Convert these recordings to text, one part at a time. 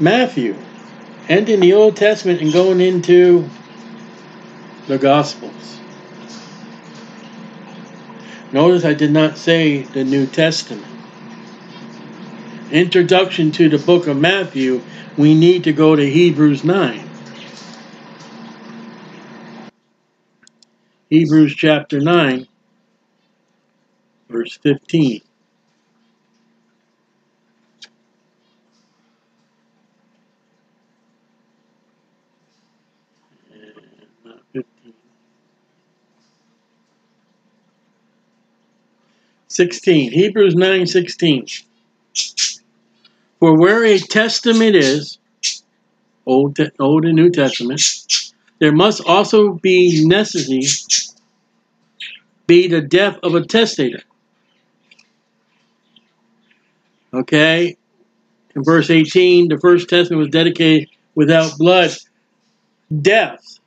Matthew, ending the Old Testament and going into the Gospels. Notice I did not say the New Testament. Introduction to the book of Matthew, we need to go to Hebrews 9. Hebrews chapter 9, verse 15. 16. Hebrews 9 16. For where a testament is, Old, Old and New Testament, there must also be necessity be the death of a testator. Okay? In verse 18, the first testament was dedicated without blood. Death.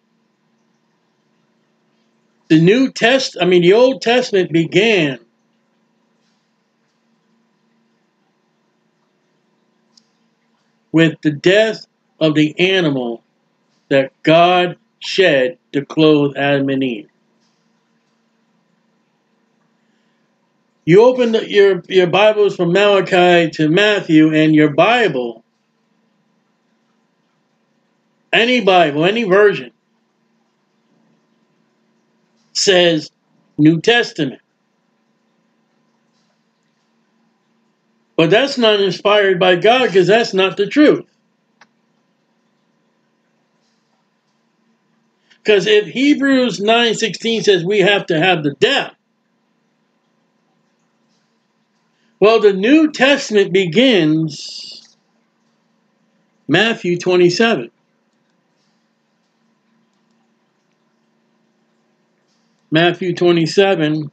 The New Test, I mean, the Old Testament began with the death of the animal that God shed to clothe Adam and Eve. You open the, your, your Bibles from Malachi to Matthew, and your Bible, any Bible, any version, says New Testament. But that's not inspired by God because that's not the truth. Because if Hebrews 9.16 says we have to have the death, well, the New Testament begins Matthew 27. Matthew 27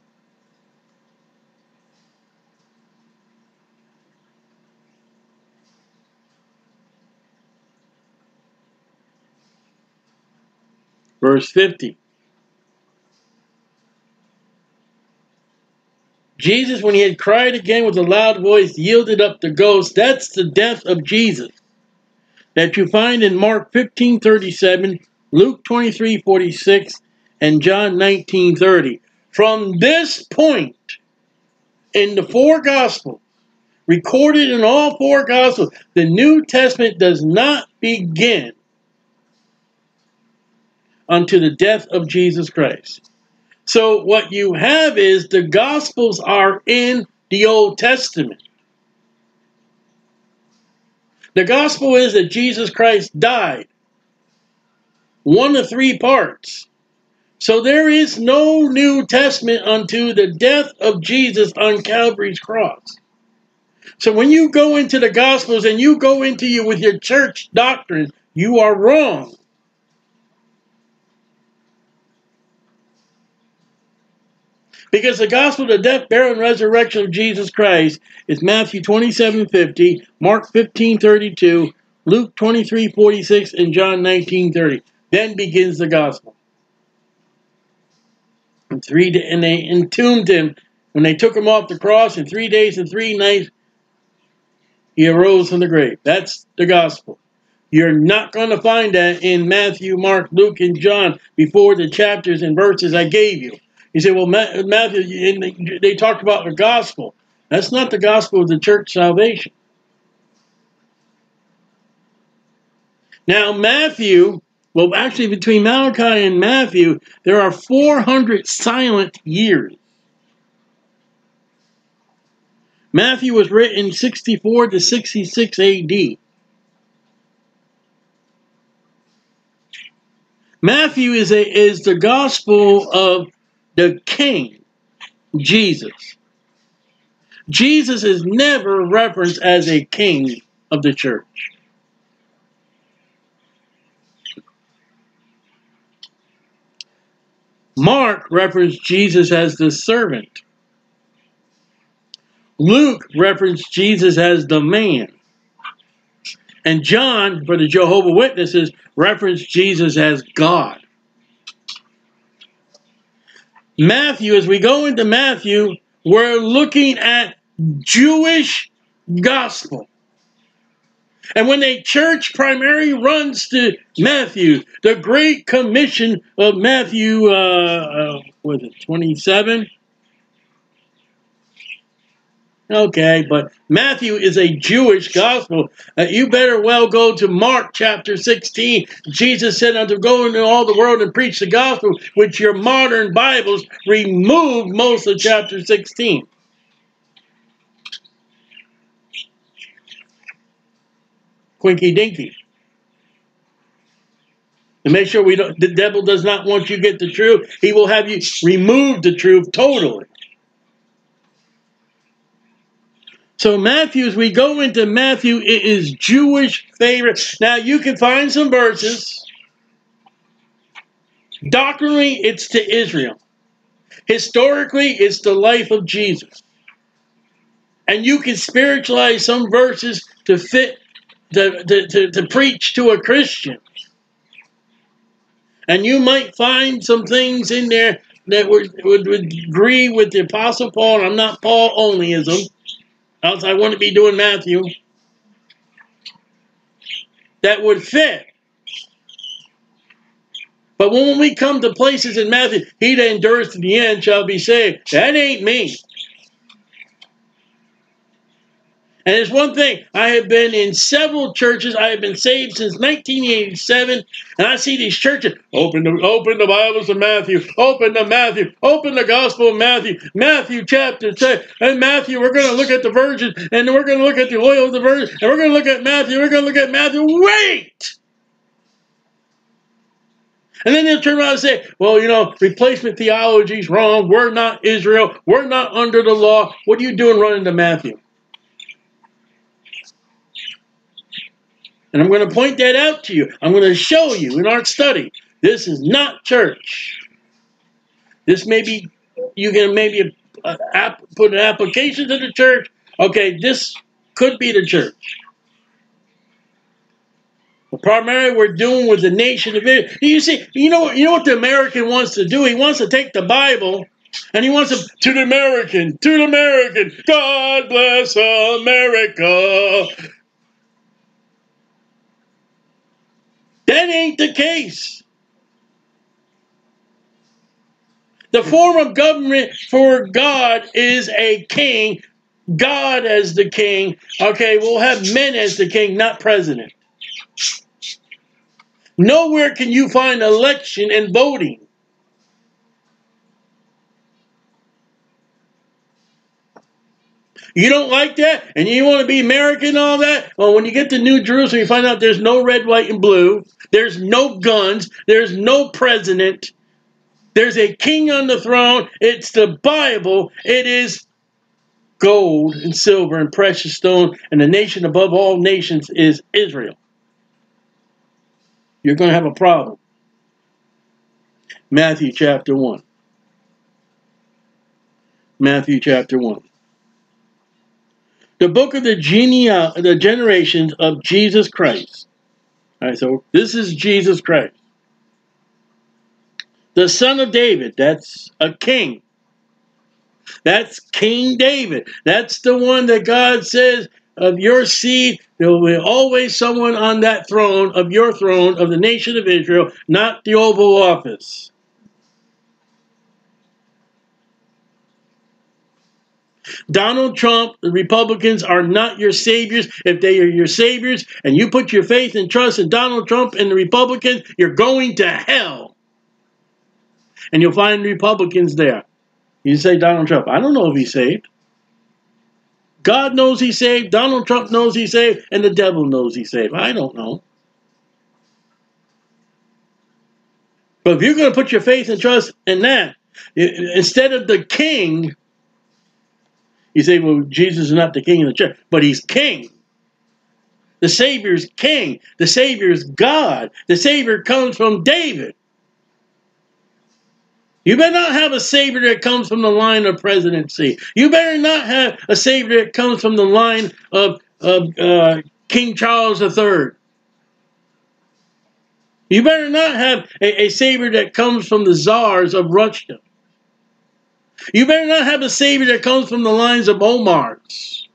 verse 50. Jesus, when he had cried again with a loud voice, yielded up the ghost. That's the death of Jesus that you find in Mark 15 37, Luke 23 46, and John 19 30. From this point in the four Gospels, recorded in all four Gospels, the New Testament does not begin unto the death of Jesus Christ. So what you have is the Gospels are in the Old Testament. The Gospel is that Jesus Christ died. One of three parts. So there is no New Testament unto the death of Jesus on Calvary's cross. So when you go into the Gospels and you go into you with your church doctrine, you are wrong. Because the gospel of the death, burial, and resurrection of Jesus Christ is Matthew 27 50, Mark 15 32, Luke 23 46, and John 19 30. Then begins the gospel. And, three, and they entombed him when they took him off the cross in three days and three nights. He arose from the grave. That's the gospel. You're not going to find that in Matthew, Mark, Luke, and John before the chapters and verses I gave you. You say, well, Matthew, they talked about the gospel. That's not the gospel of the church salvation. Now, Matthew, well, actually, between Malachi and Matthew, there are 400 silent years. Matthew was written 64 to 66 AD. Matthew is a is the gospel of the king, Jesus. Jesus is never referenced as a king of the church. Mark referenced Jesus as the servant. Luke referenced Jesus as the man. And John, for the Jehovah Witnesses, referenced Jesus as God. Matthew, as we go into Matthew, we're looking at Jewish gospel. And when a church primarily runs to Matthew, the Great Commission of Matthew, uh, uh, was it 27? Okay, but Matthew is a Jewish gospel. Uh, you better well go to Mark chapter 16. Jesus said unto go into all the world and preach the gospel, which your modern Bibles remove most of chapter 16. Quinky dinky. To make sure we don't the devil does not want you to get the truth, he will have you remove the truth totally. So Matthew, as we go into Matthew, it is Jewish favorite. Now you can find some verses. Doctrinally, it's to Israel. Historically, it's the life of Jesus. And you can spiritualize some verses to fit to, to, to, to preach to a Christian. And you might find some things in there that would, would, would agree with the Apostle Paul. And I'm not Paul onlyism else I wouldn't be doing Matthew, that would fit. But when we come to places in Matthew, he that endures to the end shall be saved. That ain't me. And it's one thing, I have been in several churches. I have been saved since 1987, and I see these churches open the open the Bibles of Matthew, open the Matthew, open the Gospel of Matthew, Matthew chapter 10. And Matthew, we're going to look at the virgin, and we're going to look at the oil of the virgin, and we're going to look at Matthew, we're going to look at Matthew. Wait! And then they'll turn around and say, well, you know, replacement theology is wrong. We're not Israel. We're not under the law. What are you doing running to Matthew? And I'm going to point that out to you. I'm going to show you in our study. This is not church. This may be, you can maybe uh, put an application to the church. Okay, this could be the church. But primarily, we're doing with the nation of Israel. You see, you know, you know what the American wants to do? He wants to take the Bible and he wants to to the American, to the American. God bless America. That ain't the case. The form of government for God is a king, God as the king. Okay, we'll have men as the king, not president. Nowhere can you find election and voting. You don't like that? And you want to be American and all that? Well, when you get to New Jerusalem, you find out there's no red, white, and blue. There's no guns. There's no president. There's a king on the throne. It's the Bible. It is gold and silver and precious stone. And the nation above all nations is Israel. You're going to have a problem. Matthew chapter 1. Matthew chapter 1 the book of the genia, the generations of Jesus Christ. All right, so this is Jesus Christ, the son of David. That's a king. That's King David. That's the one that God says of your seed, there will be always someone on that throne of your throne of the nation of Israel, not the Oval Office. Donald Trump, the Republicans are not your saviors. If they are your saviors and you put your faith and trust in Donald Trump and the Republicans, you're going to hell. And you'll find Republicans there. You say Donald Trump, I don't know if he's saved. God knows he's saved, Donald Trump knows he's saved, and the devil knows he's saved. I don't know. But if you're going to put your faith and trust in that, instead of the king you say, well, Jesus is not the king of the church, but he's king. The Savior's king. The Savior's God. The Savior comes from David. You better not have a Savior that comes from the line of presidency. You better not have a Savior that comes from the line of, of uh, King Charles III. You better not have a, a Savior that comes from the czars of Russia. You better not have a Savior that comes from the lines of Omars.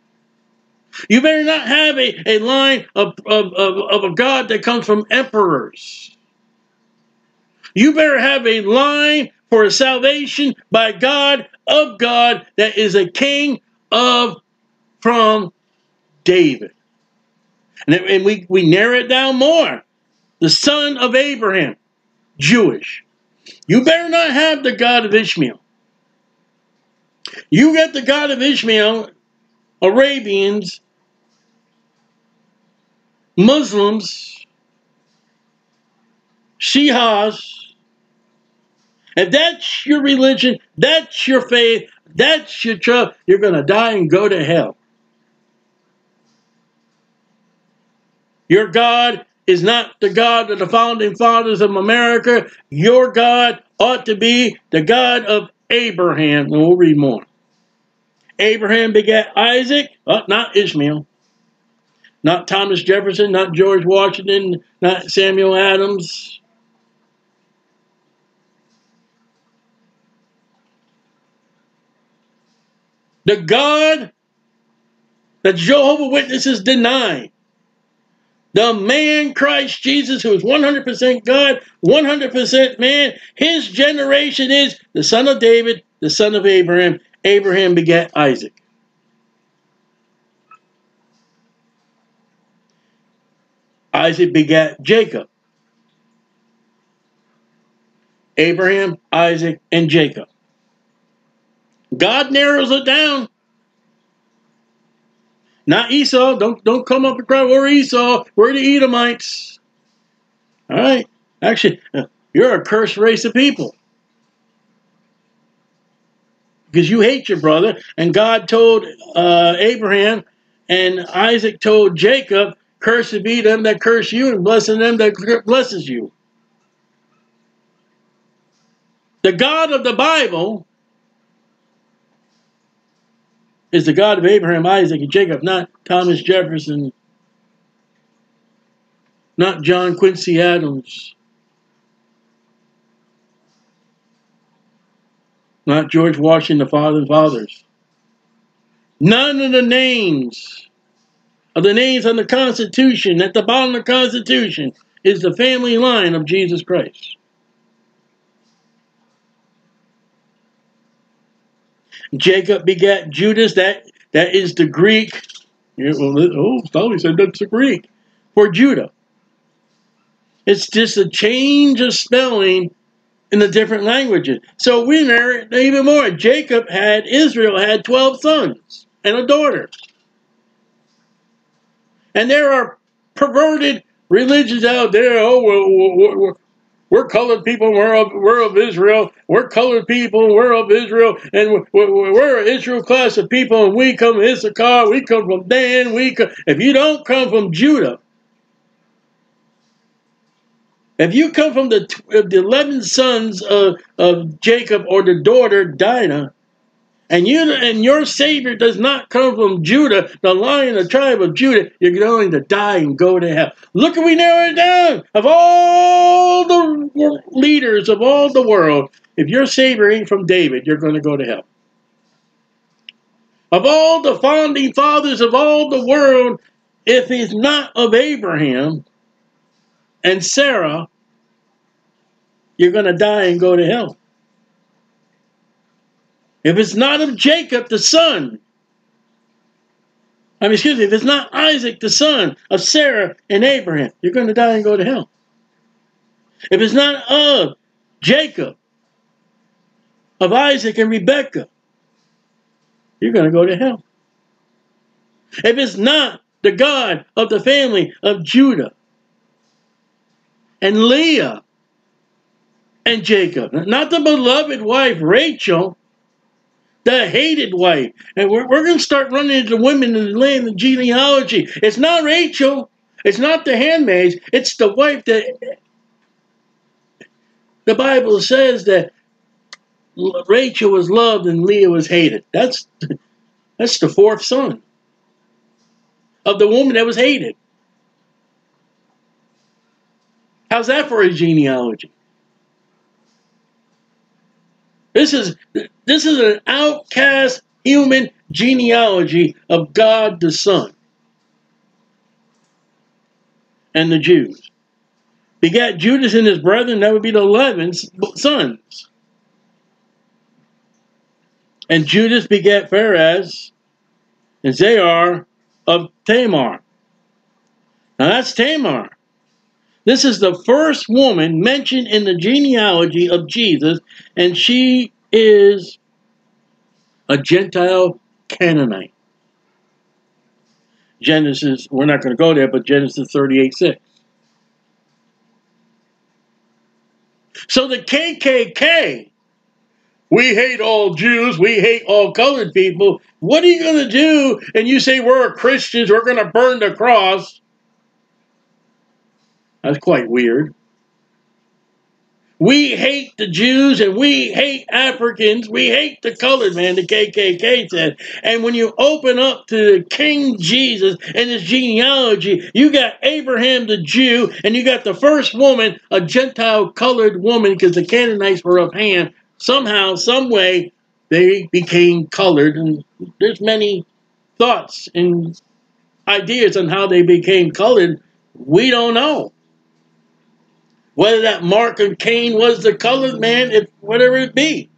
You better not have a, a line of, of, of, of a God that comes from emperors. You better have a line for a salvation by God of God that is a king of from David. And, and we, we narrow it down more. The son of Abraham, Jewish. You better not have the God of Ishmael. You got the God of Ishmael, Arabians, Muslims, Shias. If that's your religion, that's your faith, that's your trust, you're going to die and go to hell. Your God is not the God of the founding fathers of America. Your God ought to be the God of Abraham. And we'll read more. Abraham begat Isaac, uh, not Ishmael, not Thomas Jefferson, not George Washington, not Samuel Adams. The God that Jehovah Witnesses deny the man Christ Jesus, who is 100% God, 100% man, his generation is the son of David, the son of Abraham. Abraham begat Isaac. Isaac begat Jacob. Abraham, Isaac, and Jacob. God narrows it down. Not Esau. Don't don't come up and cry, we're Esau. We're the Edomites. All right. Actually, you're a cursed race of people. Because you hate your brother. And God told uh, Abraham and Isaac told Jacob, Cursed be them that curse you, and blessing them that blesses you. The God of the Bible is the God of Abraham, Isaac, and Jacob, not Thomas Jefferson, not John Quincy Adams, not George Washington, the father and fathers. None of the names of the names on the Constitution, at the bottom of the Constitution, is the family line of Jesus Christ. Jacob begat Judas. That that is the Greek. Oh, Staley said that's the Greek for Judah. It's just a change of spelling in the different languages. So we narrate even more. Jacob had Israel had twelve sons and a daughter, and there are perverted religions out there. Oh, well, we're, we're colored people. We're of, we're of Israel. We're colored people. We're of Israel. And we're, we're an Israel class of people. And we come from Issachar. We come from Dan. We come, if you don't come from Judah, if you come from the, the 11 sons of, of Jacob or the daughter Dinah, and you and your Savior does not come from Judah, the lion, the tribe of Judah, you're going to die and go to hell. Look, we narrow it down. Of all the leaders of all the world, if your Savior ain't from David, you're going to go to hell. Of all the founding fathers of all the world, if he's not of Abraham and Sarah, you're going to die and go to hell. If it's not of Jacob, the son, I mean, excuse me, if it's not Isaac, the son of Sarah and Abraham, you're going to die and go to hell. If it's not of Jacob, of Isaac and Rebekah, you're going to go to hell. If it's not the God of the family of Judah and Leah and Jacob, not the beloved wife Rachel, the hated wife. And we're, we're going to start running into women in the land of genealogy. It's not Rachel. It's not the handmaids. It's the wife that the Bible says that Rachel was loved and Leah was hated. That's that's the fourth son of the woman that was hated. How's that for a genealogy? This is this is an outcast human genealogy of God the Son. and the Jews. Begat Judas and his brethren, that would be the eleven sons. And Judas begat Pharez and Zahar of Tamar. Now that's Tamar. This is the first woman mentioned in the genealogy of Jesus, and she is a Gentile Canaanite. Genesis, we're not going to go there, but Genesis 38 6. So the KKK, we hate all Jews, we hate all colored people. What are you going to do? And you say we're Christians, we're going to burn the cross. That's quite weird. We hate the Jews and we hate Africans. We hate the colored man, the KKK said. And when you open up to King Jesus and his genealogy, you got Abraham the Jew and you got the first woman, a Gentile colored woman, because the Canaanites were of Ham. Somehow, some way, they became colored. And there's many thoughts and ideas on how they became colored. We don't know. Whether that Mark of Cain was the colored man, if whatever it be.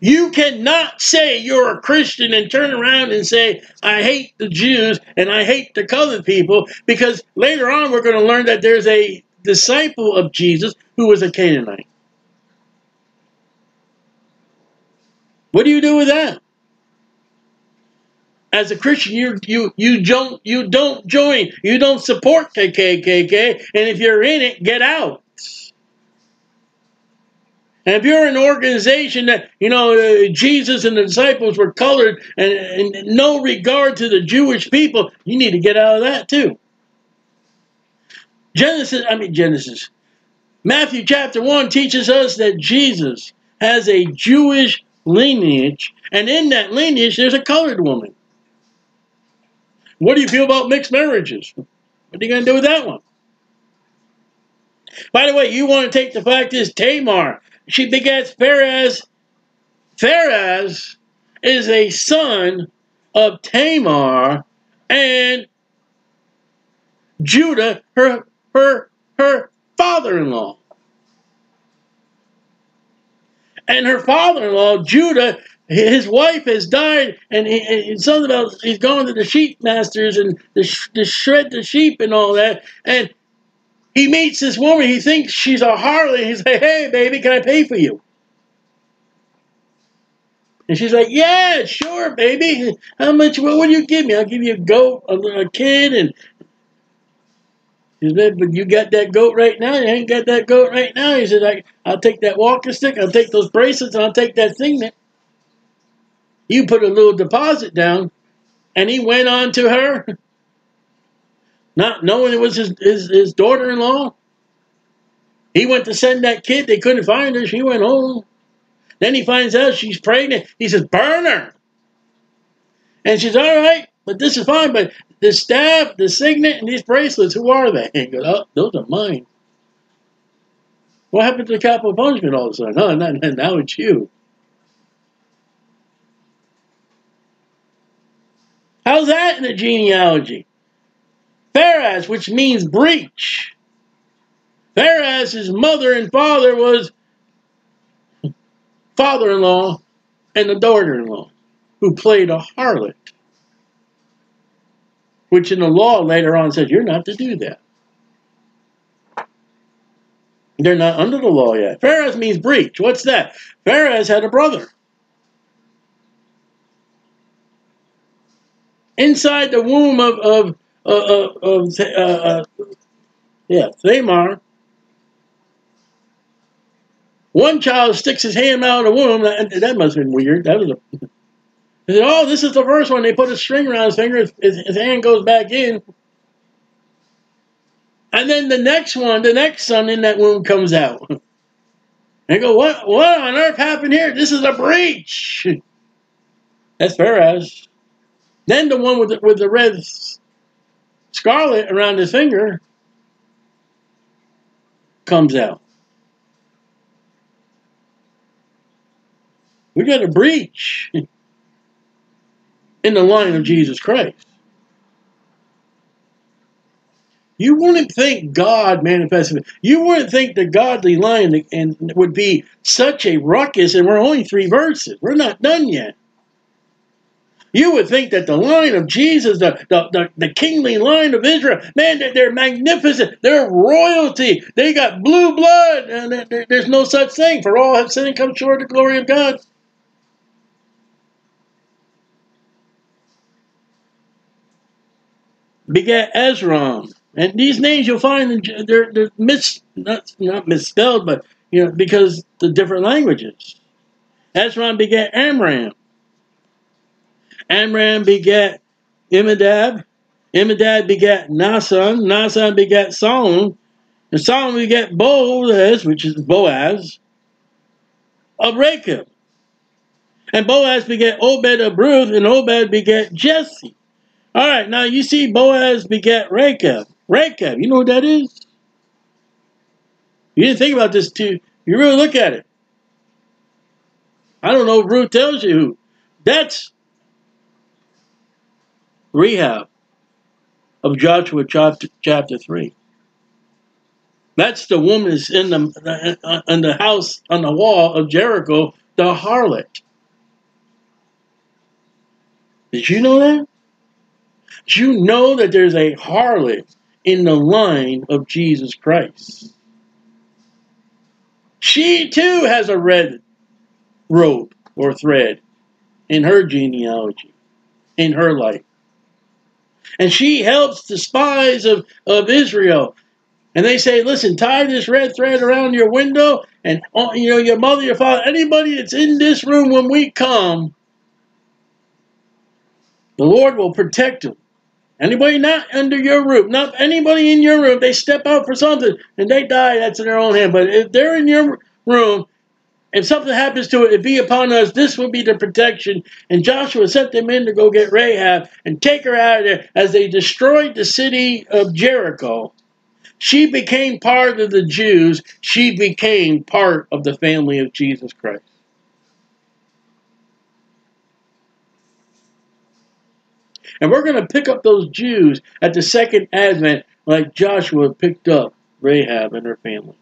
You cannot say you're a Christian and turn around and say, I hate the Jews and I hate the colored people, because later on we're going to learn that there's a disciple of Jesus who was a Canaanite. What do you do with that? As a Christian, you you you don't you don't join, you don't support KKK, and if you're in it, get out. And if you're an organization that you know uh, Jesus and the disciples were colored and, and no regard to the Jewish people, you need to get out of that too. Genesis, I mean Genesis, Matthew chapter one teaches us that Jesus has a Jewish lineage, and in that lineage, there's a colored woman. What do you feel about mixed marriages? What are you going to do with that one? By the way, you want to take the fact is Tamar. She begets Perez. Perez is a son of Tamar and Judah, her her her father-in-law. And her father-in-law, Judah, his wife has died, and, he, and something about he's going to the sheep masters and to, to shred the sheep and all that. And he meets this woman. He thinks she's a harlot. He's like, "Hey, baby, can I pay for you?" And she's like, "Yeah, sure, baby. How much? What will you give me? I'll give you a goat, a, a kid, and." He said, but you got that goat right now? You ain't got that goat right now? He said, I'll take that walking stick, I'll take those bracelets, and I'll take that thing you put a little deposit down, and he went on to her, not knowing it was his, his, his daughter in law. He went to send that kid. They couldn't find her. She went home. Then he finds out she's pregnant. He says, Burn her. And she's all right, but this is fine. But the staff, the signet, and these bracelets, who are they? He goes, Oh, those are mine. What happened to the capital punishment all of a sudden? Oh, now, now it's you. How's that in the genealogy? Pharez, which means breach. Pharez's mother and father was father-in-law and the daughter-in-law who played a harlot. Which in the law later on says you're not to do that. They're not under the law yet. Pharez means breach. What's that? Pharez had a brother. Inside the womb of of uh, of uh, uh, yeah Thamar. One child sticks his hand out of the womb. That, that must have been weird. That was a. They said, "Oh, this is the first one." They put a string around his finger. His, his hand goes back in, and then the next one, the next son in that womb comes out. They go, "What? What on earth happened here? This is a breach." That's Pharez. Then the one with the, with the red scarlet around his finger comes out. We got a breach in the line of Jesus Christ. you wouldn't think God manifested. You wouldn't think the godly line and would be such a ruckus, and we're only three verses. We're not done yet. You would think that the line of Jesus, the, the, the, the kingly line of Israel, man, they're, they're, magnificent. They're royalty. They got blue blood, and there's no such thing. For all have sinned and come short of the glory of God. begat Esrom. And these names you'll find they're, they're mis, not, not misspelled, but you know because the different languages. Esrom begat Amram. Amram begat Imadab. Imadab begat Naasson. Naasson begat Solomon. And Solomon begat Booz, which is Boaz, of Rachab. And Boaz begat Obed of Ruth, and Obed begat Jesse. All right, now you see Boaz begat Rachab. Rachab, you know what that is? You didn't think about this too. You really look at it. I don't know if Ruth tells you who. That's Rahab of Joshua chapter, chapter 3. That's the woman in the in the house on the wall of Jericho, the harlot. Did you know that? Did you know that there's a harlot in the line of Jesus Christ? She too has a red rope or thread in her genealogy, in her life. And she helps the spies of, of Israel. And they say, listen, tie this red thread around your window, and uh, you know, your mother, your father, anybody that's in this room when we come, the Lord will protect them. Anybody not under your roof, not anybody in your room, they step out for something and they die, that's in their own hand. But if they're in your room, if something happens to it, it be upon us, this will be the protection. And Joshua sent them in to go get Rahab and take her out of there as they destroyed the city of Jericho. She became part of the Jews. She became part of the family of Jesus Christ. And we're going to pick up those Jews at the second advent like Joshua picked up Rahab and her family.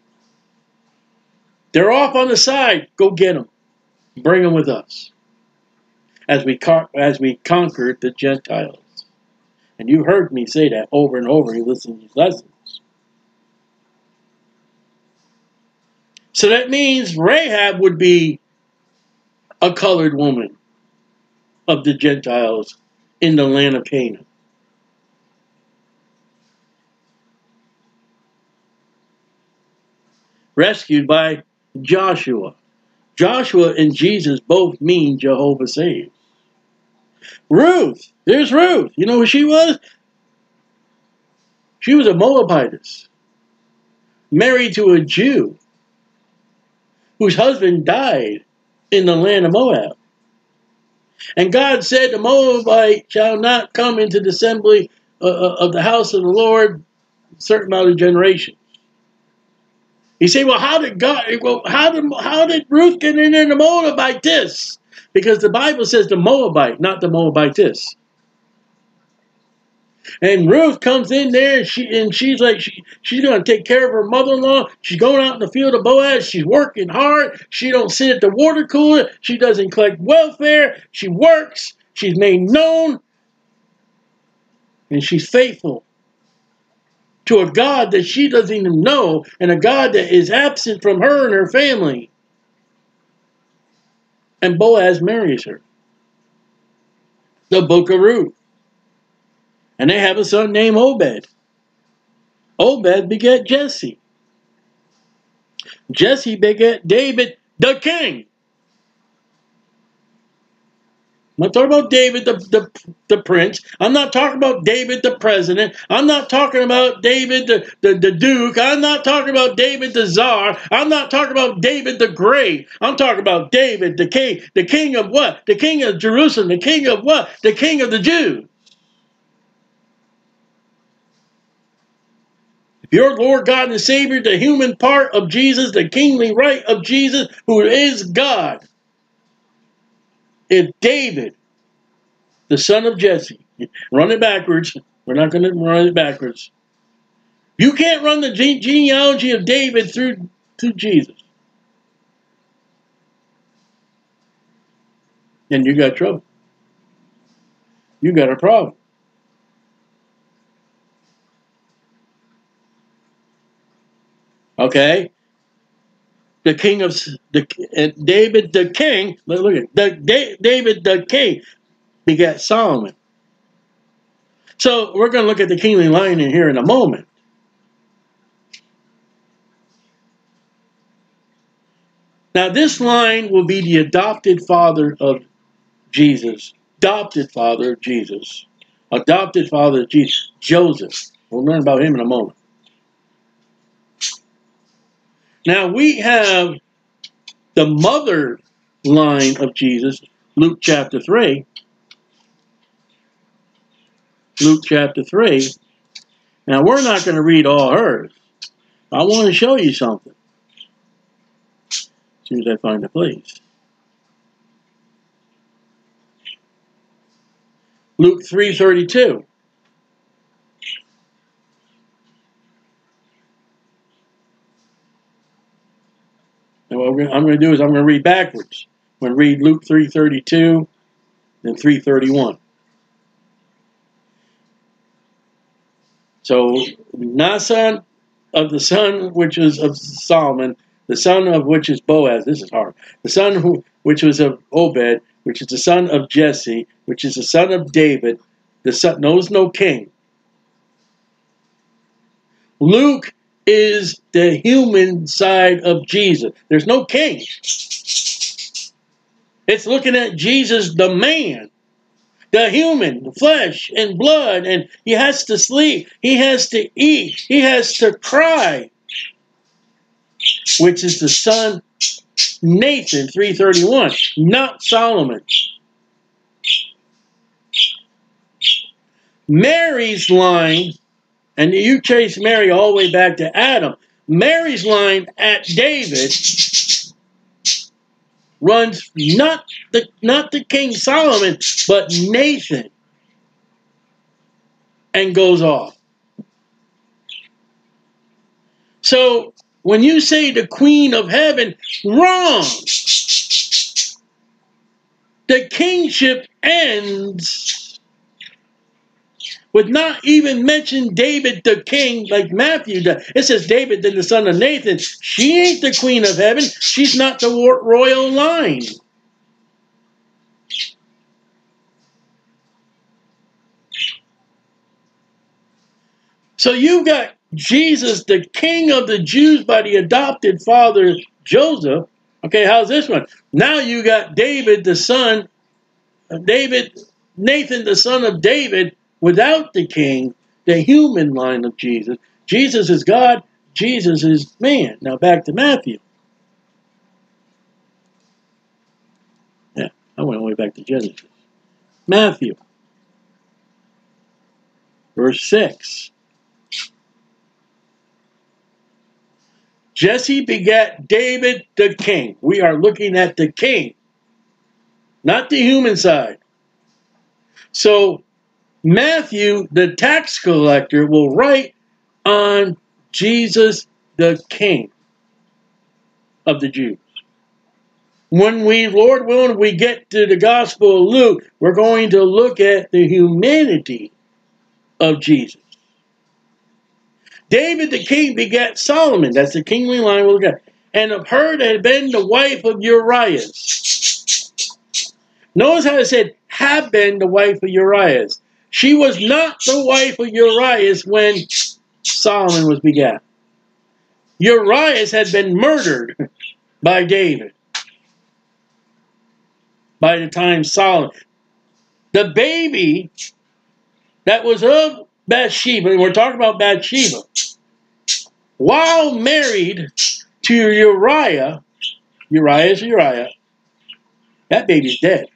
They're off on the side. Go get them. Bring them with us. As we, as we conquered the Gentiles. And you heard me say that over and over. You listen to these lessons. So that means Rahab would be a colored woman of the Gentiles in the land of Canaan. Rescued by Joshua. Joshua and Jesus both mean Jehovah saves. Ruth, there's Ruth. You know who she was? She was a Moabitess, married to a Jew whose husband died in the land of Moab. And God said, The Moabite shall not come into the assembly uh, uh, of the house of the Lord a certain amount of generations. You say, well, how did God, well, how did, how did Ruth get in there the Moabite this? Because the Bible says the Moabite, not the Moabitess. And Ruth comes in there and she and she's like she, she's gonna take care of her mother-in-law. She's going out in the field of Boaz. She's working hard. She don't sit at the water cooler. She doesn't collect welfare. She works. She's made known. And she's faithful to a God that she doesn't even know, and a God that is absent from her and her family. And Boaz marries her. The book of Ruth. And they have a son named Obed. Obed begat Jesse. Jesse begat David the king. I'm not talking about David the, the, the prince. I'm not talking about David the president. I'm not talking about David the, the, the duke. I'm not talking about David the czar. I'm not talking about David the great. I'm talking about David the king. The king of what? The king of Jerusalem. The king of what? The king of the Jews. your Lord God and Savior, the human part of Jesus, the kingly right of Jesus, who is God. If David, the son of Jesse, run it backwards, we're not going to run it backwards. You can't run the gene- genealogy of David through to Jesus. Then you got trouble. You got a problem. Okay? The king of the and David the king, look, at the Da- David the king begat Solomon. So we're going to look at the kingly line in here in a moment. Now, this line will be the adopted father of Jesus. Adopted father of Jesus. Adopted father of Jesus. Joseph. We'll learn about him in a moment. Now, we have the mother line of Jesus, Luke chapter 3. Luke chapter 3. Now, we're not going to read all hers. I want to show you something. As soon as I find the place. Luke 3.32. And what I'm going to do is I'm going to read backwards. I'm going to read Luke 3.32 and 3.31. So, Naasson of the son which is of Solomon, the son of which is Boaz. This is hard. The son who, which was of Obed, which is the son of Jesse, which is the son of David. The son knows no king. Luke is the human side of Jesus. There's no king. It's looking at Jesus, the man, the human, the flesh and blood, and he has to sleep, he has to eat, he has to cry, which is the son Nathan 331, not Solomon. Mary's line, and you trace Mary all the way back to Adam. Mary's line at David runs not the not the King Solomon, but Nathan, and goes off. So when you say the Queen of Heaven, wrong. The kingship ends with not even mention David the king like Matthew does. It says David the son of Nathan. She ain't the queen of heaven. She's not the royal line. So you've got Jesus, the king of the Jews by the adopted father Joseph. Okay, how's this one? Now you got David, the son of David, Nathan, the son of David, without the king, the human line of Jesus. Jesus is God, Jesus is man. Now back to Matthew. Yeah, I went all the way back to Genesis. Matthew, verse 6. Jesse begat David the king. We are looking at the king, not the human side. So Matthew, the tax collector, will write on Jesus the king of the Jews. When we, Lord willing, we get to the Gospel of Luke, we're going to look at the humanity of Jesus. David the king begat Solomon. That's the kingly line we'll at. And of her that had been the wife of Urias. Notice how it said, have been the wife of Urias. She was not the wife of Urias when Solomon was begat. Urias had been murdered by David by the time Solomon. The baby that was of Bathsheba, and we're talking about Bathsheba, while married to Uriah, Uriah is Uriah, that baby's dead.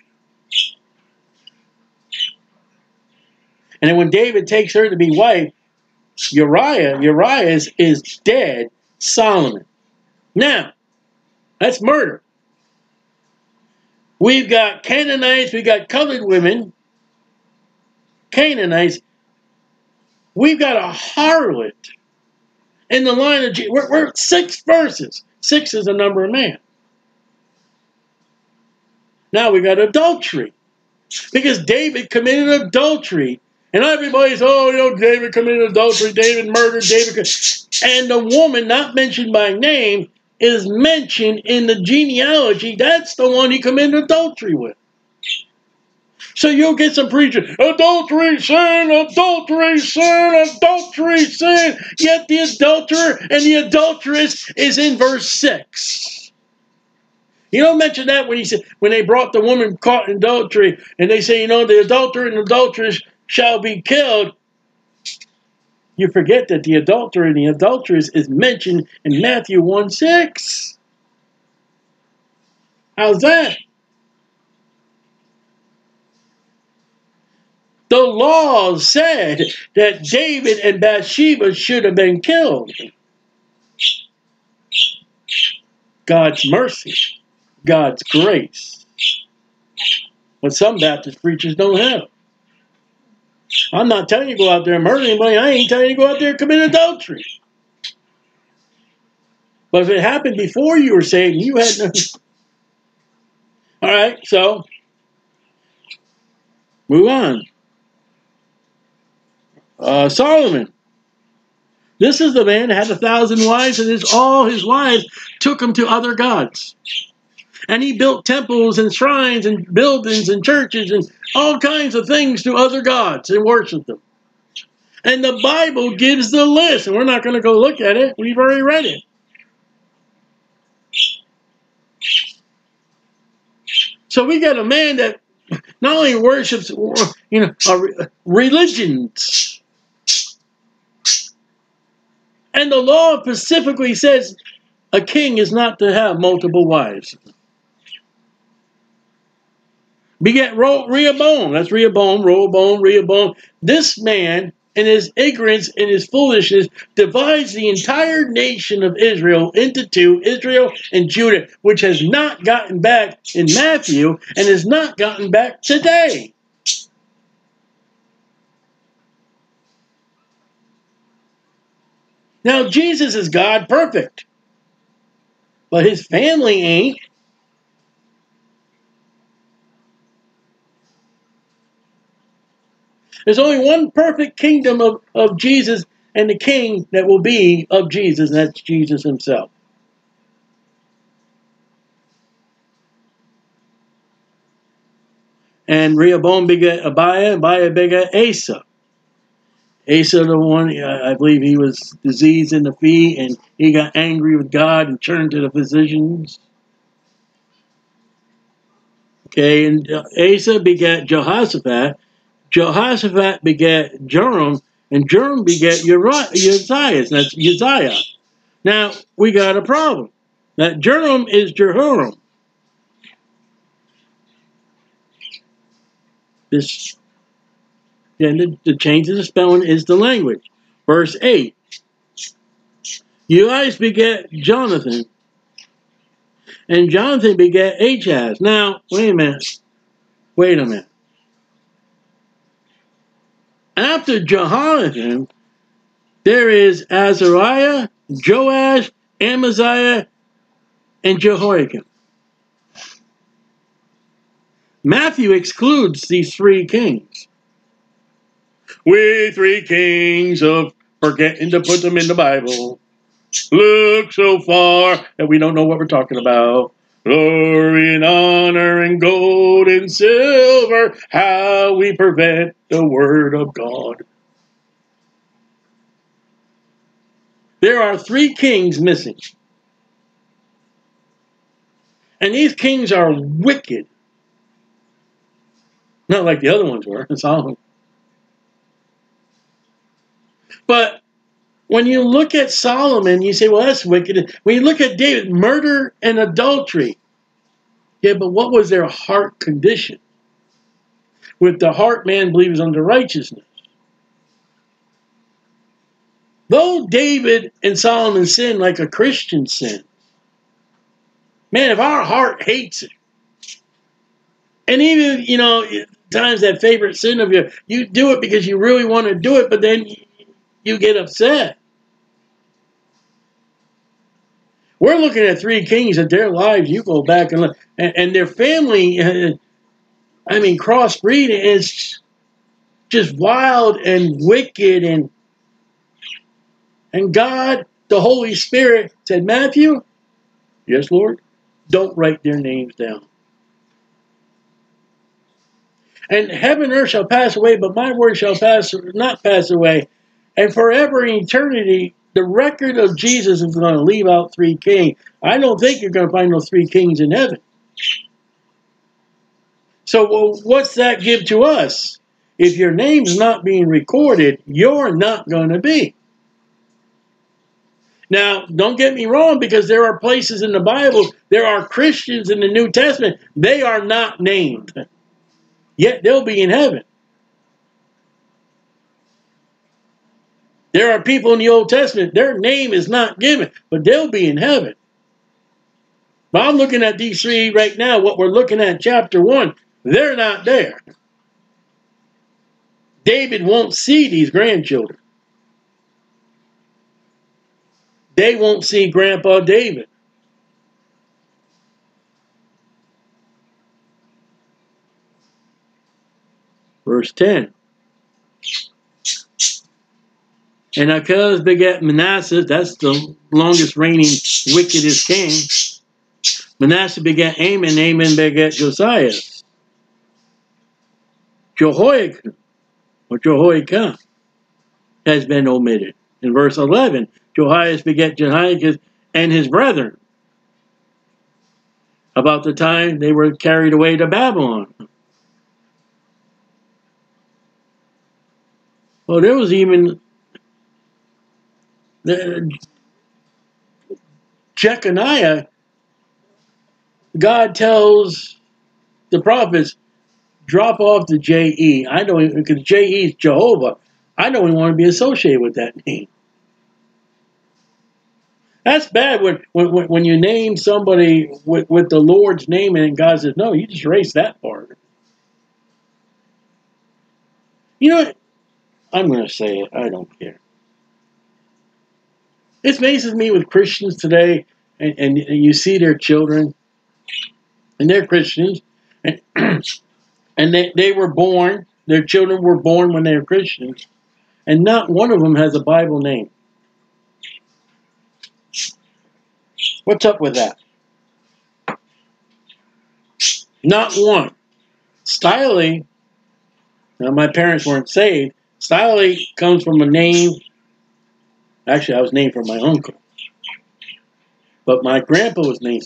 And then when David takes her to be wife, Uriah, Uriah is, is dead, Solomon. Now, that's murder. We've got Canaanites, we've got colored women, Canaanites. We've got a harlot in the line of Jesus. We're, we're six verses. Six is the number of man. Now we've got adultery. Because David committed adultery. And everybody's, oh, you know, David committed adultery, David murdered, David. And the woman, not mentioned by name, is mentioned in the genealogy. That's the one he committed adultery with. So you'll get some preaching, adultery, sin, adultery, sin, adultery, sin. Yet the adulterer and the adulteress is in verse 6. You don't mention that when he said when they brought the woman caught in adultery, and they say, you know, the adulterer and adulteress shall be killed. You forget that the adulterer and the adulteress is mentioned in Matthew 1 6. How's that? The law said that David and Bathsheba should have been killed. God's mercy, God's grace. But some Baptist preachers don't have. I'm not telling you to go out there and murder anybody. I ain't telling you to go out there and commit adultery. But if it happened before you were saved, you had nothing. All right, so move on. Uh, Solomon. This is the man that had a thousand wives, and his, all his wives took him to other gods. And he built temples and shrines and buildings and churches and all kinds of things to other gods and worshiped them. And the Bible gives the list, and we're not going to go look at it. We've already read it. So we got a man that not only worships, you know, religions, and the law specifically says a king is not to have multiple wives. Beget Rehoboam. That's Rehoboam, Rehoboam, Rehoboam. This man, in his ignorance and his foolishness, divides the entire nation of Israel into two, Israel and Judah, which has not gotten back in Matthew and has not gotten back today. Now, Jesus is God perfect, but his family ain't. There's only one perfect kingdom of, of Jesus and the king that will be of Jesus, and that's Jesus himself. And Rehoboam begat Abiah, Abiah begat Asa. Asa, the one, uh, I believe he was diseased in the feet and he got angry with God and turned to the physicians. Okay, and uh, Asa begat Jehoshaphat. Jehoshaphat begat Joram, and Joram begat Uzziah. That's Uzziah. Now, we got a problem. That Joram is Jehoram. This then the, the change of the spelling is the language. Verse 8. Ozias begat Jonathan, and Jonathan begat Achaz. Now, wait a minute. Wait a minute. After Jonathan, there is Azariah, Joash, Amaziah, and Jehoiakim. Matthew excludes these three kings. We three kings of forgetting to put them in the Bible. Look so far that we don't know what we're talking about. Glory and honor and gold and silver, how we prevent the word of God. There are three kings missing. And these kings are wicked. Not like the other ones were. It's all but when you look at Solomon, you say, well, that's wicked. When you look at David, murder and adultery. Yeah, but what was their heart condition? With the heart, man believes unto righteousness. Though David and Solomon sin like a Christian sin, man, if our heart hates it, and even, you know, times that favorite sin of yours, you do it because you really want to do it, but then you get upset. We're looking at three kings that their lives, you go back and look, and, and their family, uh, I mean, crossbreed is just wild and wicked. And, and God, the Holy Spirit, said, Matthew, yes, Lord, don't write their names down. And heaven and earth shall pass away, but my word shall pass not pass away. And forever in eternity, the record of Jesus is going to leave out three kings. I don't think you're going to find those three kings in heaven. So, well, what's that give to us? If your name's not being recorded, you're not going to be. Now, don't get me wrong, because there are places in the Bible, there are Christians in the New Testament, they are not named. Yet they'll be in heaven. There are people in the Old Testament, their name is not given, but they'll be in heaven. But I'm looking at these three right now, what we're looking at chapter 1, they're not there. David won't see these grandchildren. They won't see Grandpa David. Verse 10. And Achaz begat Manasseh, that's the longest reigning wickedest king. Manasseh begat Amon, Amon begat Josiah. Jehoiakim, or Jehoiakim, has been omitted. In verse 11, Josias begat Jehoiakim and his brethren. About the time they were carried away to Babylon. Well, there was even the, Jeconiah, God tells the prophets, drop off the J-E. I don't even, because J-E is Jehovah. I don't even want to be associated with that name. That's bad when, when, when you name somebody with, with the Lord's name and God says, no, you just erase that part. You know, what? I'm going to say it. I don't care. It amazes me with Christians today, and, and, and you see their children, and they're Christians, and, and they, they were born, their children were born when they were Christians, and not one of them has a Bible name. What's up with that? Not one. Stiley, now my parents weren't saved. Stiley comes from a name Actually, I was named for my uncle. But my grandpa was named.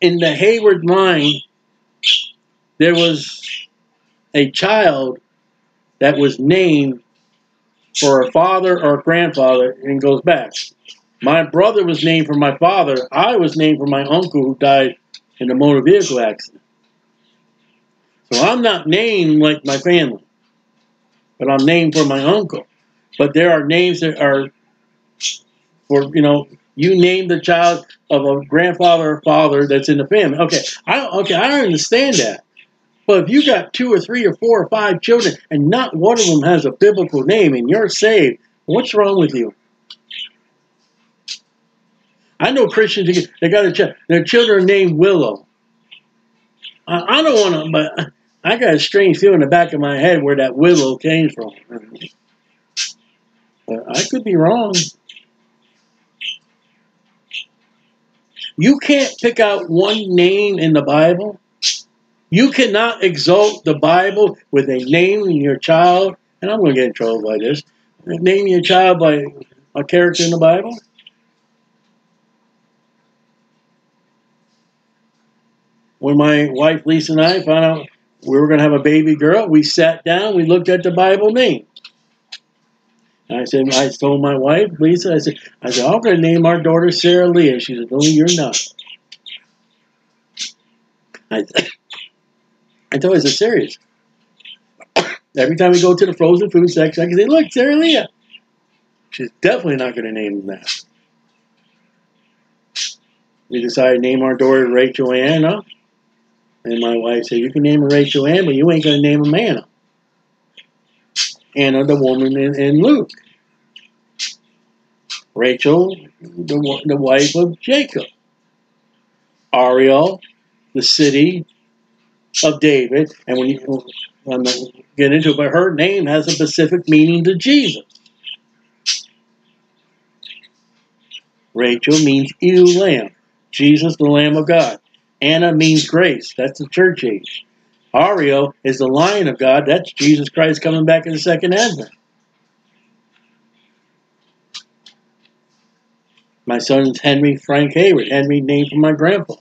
In the Hayward line, there was a child that was named for a father or a grandfather and goes back. My brother was named for my father. I was named for my uncle who died in a motor vehicle accident. So I'm not named like my family, but I'm named for my uncle. But there are names that are for you know you name the child of a grandfather or father that's in the family. Okay, I okay I understand that. But if you got two or three or four or five children and not one of them has a biblical name and you're saved, what's wrong with you? I know Christians they got a child, their children named Willow. I, I don't want to, but I got a strange feeling in the back of my head where that Willow came from. But I could be wrong. You can't pick out one name in the Bible. You cannot exalt the Bible with a name in your child, and I'm going to get in trouble by this. Name your child by a character in the Bible. When my wife Lisa and I found out we were going to have a baby girl, we sat down, we looked at the Bible name. I said, I told my wife, Lisa, I said, I said, I'm going to name our daughter Sarah Leah. She said, No, you're not. I, I told her, I said, serious. Every time we go to the frozen food section, I can say, Look, Sarah Leah. She's definitely not going to name that. We decided to name our daughter Rachel Anna. And my wife said, You can name her Rachel Ann, but you ain't going to name her Anna. Anna, the woman in, Luke. Rachel, the, the wife of Jacob. Ariel, the city of David, and when you I'm get into it, but her name has a specific meaning to Jesus. Rachel means ewe lamb. Jesus, the Lamb of God. Anna means grace. That's the church age. Ariel is the Lion of God. That's Jesus Christ coming back in the second advent. My son's Henry Frank Hayward. Henry named for my grandpa.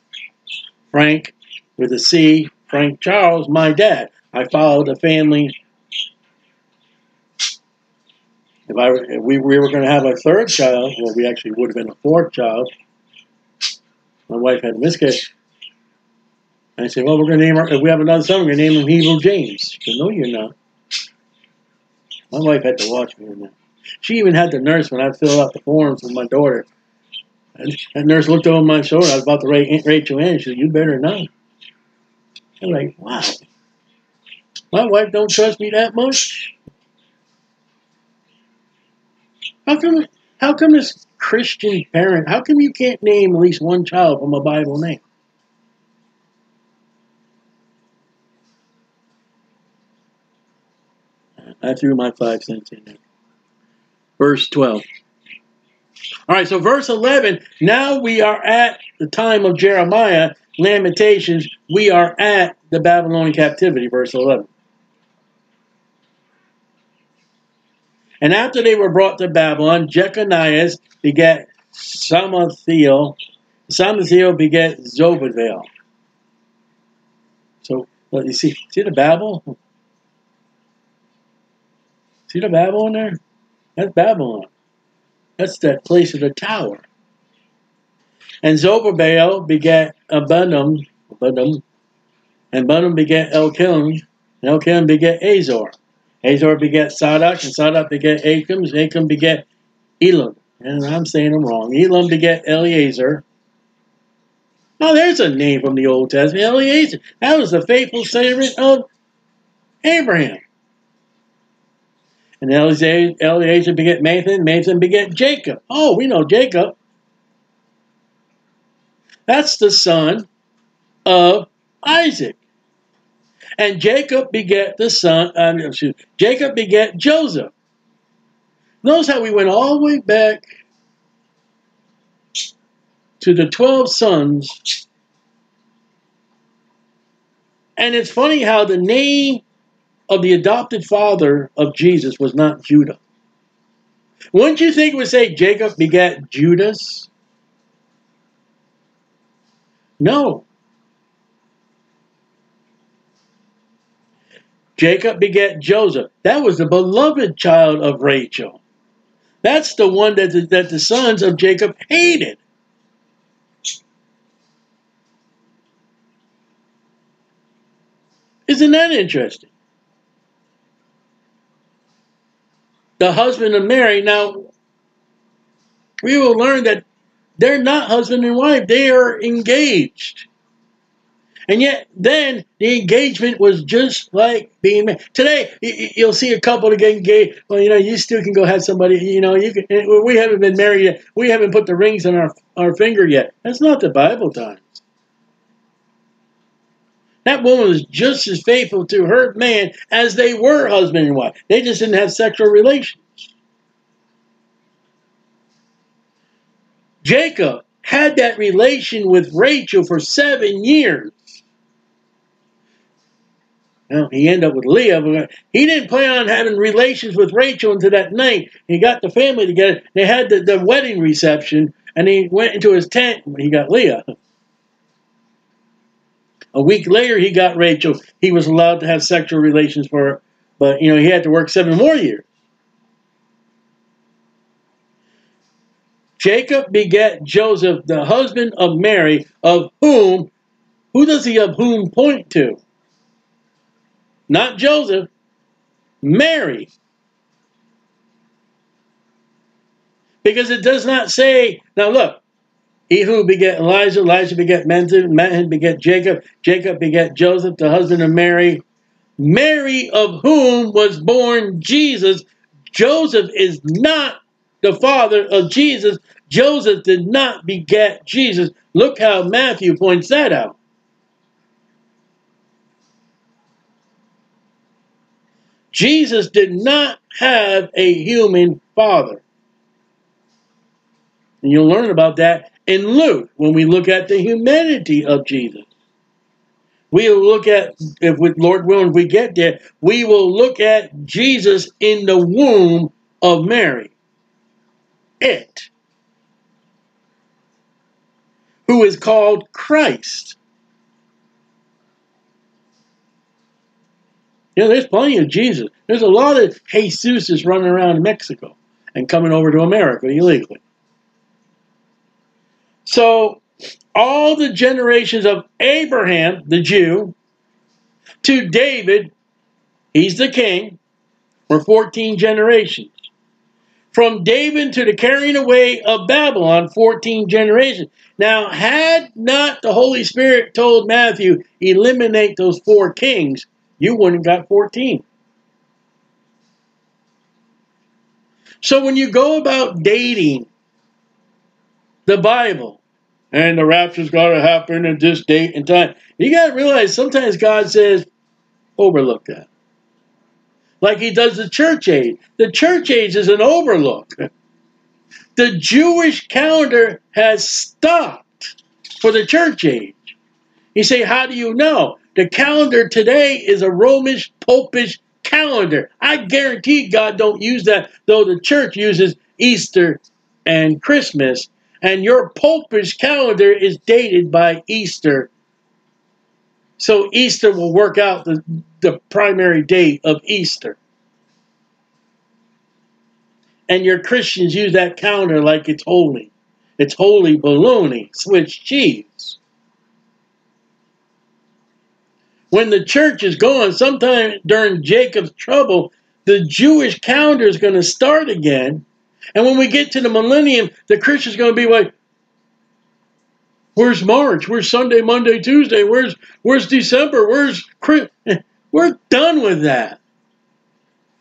Frank with a C. Frank Charles, my dad. I followed the family. If I if we, we were going to have a third child, well, we actually would have been a fourth child. My wife had a miscarriage. I said, well, we're going to name her, if we have another son, we're going to name him Hebrew James. She said, no, you're not. My wife had to watch me on that. She even had the nurse when I filled out the forms with my daughter. And that nurse looked over my shoulder. I was about to write Rachel in. She said, you better not. I'm like, wow. My wife don't trust me that much. How come? How come this Christian parent? How come you can't name at least one child from a Bible name? I threw my five cents in there. Verse 12. All right, so verse 11. Now we are at the time of Jeremiah, Lamentations. We are at the Babylonian captivity, verse 11. And after they were brought to Babylon, Jeconias begat Salathiel. Salathiel begat Zorobabel. So, well, you see, see the Babel? See the Babylon there? That's Babylon. That's that place of the tower. And Zorobabel begat Abunam, Abunam, and Bunam begat Elkim, and Elkim begat Azor. Azor begat Sadoc, and Sadoc begat Achim, and Achim begat Elam. And I'm saying them wrong. Elam begat Eleazar. Oh, there's a name from the Old Testament. Eleazar. That was the faithful servant of Abraham. And Eleazar begat Matthan, Matthan begat Jacob. Oh, we know Jacob. That's the son of Isaac. And Jacob begat the son, uh, excuse, Jacob begat Joseph. Notice how we went all the way back to the 12 sons. And it's funny how the name of the adopted father of Jesus was not Judah. Wouldn't you think it would say Jacob begat Judas? No. Jacob begat Joseph. That was the beloved child of Rachel. That's the one that the, that the sons of Jacob hated. Isn't that interesting? The husband of Mary. Now, we will learn that they're not husband and wife, they are engaged. And yet, then the engagement was just like being married. Today, you'll see a couple to get engaged. Well, you know, you still can go have somebody. You know, you can. We haven't been married yet. We haven't put the rings on our our finger yet. That's not the Bible times. That woman was just as faithful to her man as they were husband and wife. They just didn't have sexual relations. Jacob had that relation with Rachel for seven years. Well, he ended up with Leah, he didn't plan on having relations with Rachel until that night. He got the family together. They had the, the wedding reception, and he went into his tent. He got Leah. A week later, he got Rachel. He was allowed to have sexual relations for her, but you know he had to work seven more years. Jacob begat Joseph, the husband of Mary, of whom, who does he of whom point to? Not Joseph, Mary. Because it does not say, now look, who begat Elijah, Elijah begat Menton, Menton begat Jacob, Jacob begat Joseph, the husband of Mary, Mary of whom was born Jesus. Joseph is not the father of Jesus. Joseph did not beget Jesus. Look how Matthew points that out. Jesus did not have a human father. And you'll learn about that in Luke when we look at the humanity of Jesus. We'll look at, if with Lord willing, we get there, we will look at Jesus in the womb of Mary. It. Who is called Christ. You know, there's plenty of Jesus. There's a lot of Jesuses running around Mexico and coming over to America illegally. So, all the generations of Abraham, the Jew, to David, he's the king, were 14 generations. From David to the carrying away of Babylon, 14 generations. Now, had not the Holy Spirit told Matthew, eliminate those four kings, you wouldn't have got 14. So when you go about dating the Bible, and the rapture's got to happen at this date and time, you got to realize sometimes God says, overlook that. Like he does the church age. The church age is an overlook. The Jewish calendar has stopped for the church age. You say, how do you know? The calendar today is a Romish, Popish calendar. I guarantee God don't use that, though the church uses Easter and Christmas. And your Popish calendar is dated by Easter. So Easter will work out the, the primary date of Easter. And your Christians use that calendar like it's holy. It's holy baloney, Swiss cheese when the church is gone, sometime during Jacob's trouble, the Jewish calendar is going to start again. And when we get to the millennium, the Christian's going to be like, Where's March? Where's Sunday, Monday, Tuesday? Where's where's December? Where's Chris? We're done with that.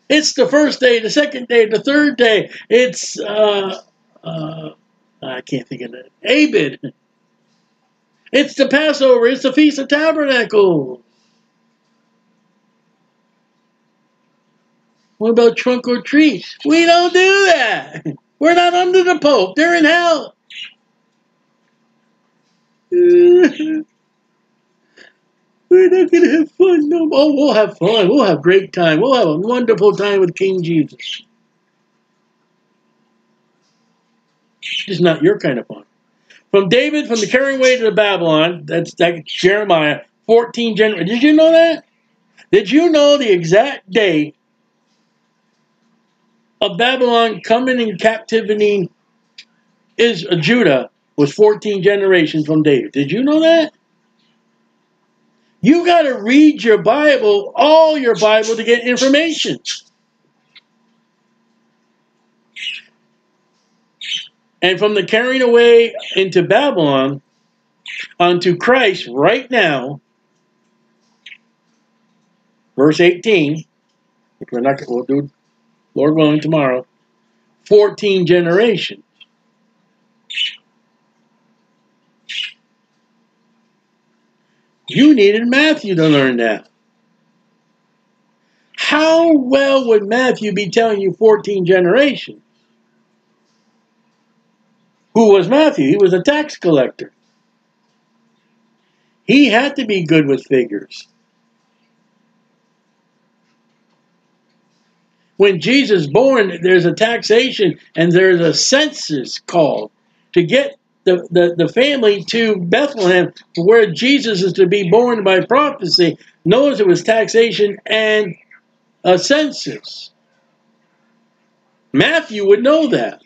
It's the first day, the second day, the third day. It's uh, uh, I can't think of it. Abib. It's the Passover. It's the Feast of Tabernacles. What about trunk or treat? We don't do that. We're not under the Pope. They're in hell. We're not going to have fun. No, oh, we'll have fun. We'll have a great time. We'll have a wonderful time with King Jesus. It's not your kind of fun. From David, from the carrying away to the Babylon, that's Jeremiah, 14 generations. Did you know that? Did you know the exact date of Babylon coming in captivity is uh, Judah was 14 generations from David. Did you know that? You got to read your Bible, all your Bible, to get information. And from the carrying away into Babylon unto Christ right now, verse 18, which we're not, we'll do Lord willing, tomorrow, 14 generations. You needed Matthew to learn that. How well would Matthew be telling you 14 generations? Who was Matthew? He was a tax collector. He had to be good with figures. When Jesus born, there's a taxation and there's a census called to get the, the, the family to Bethlehem, where Jesus is to be born by prophecy. Notice it was taxation and a census. Matthew would know that.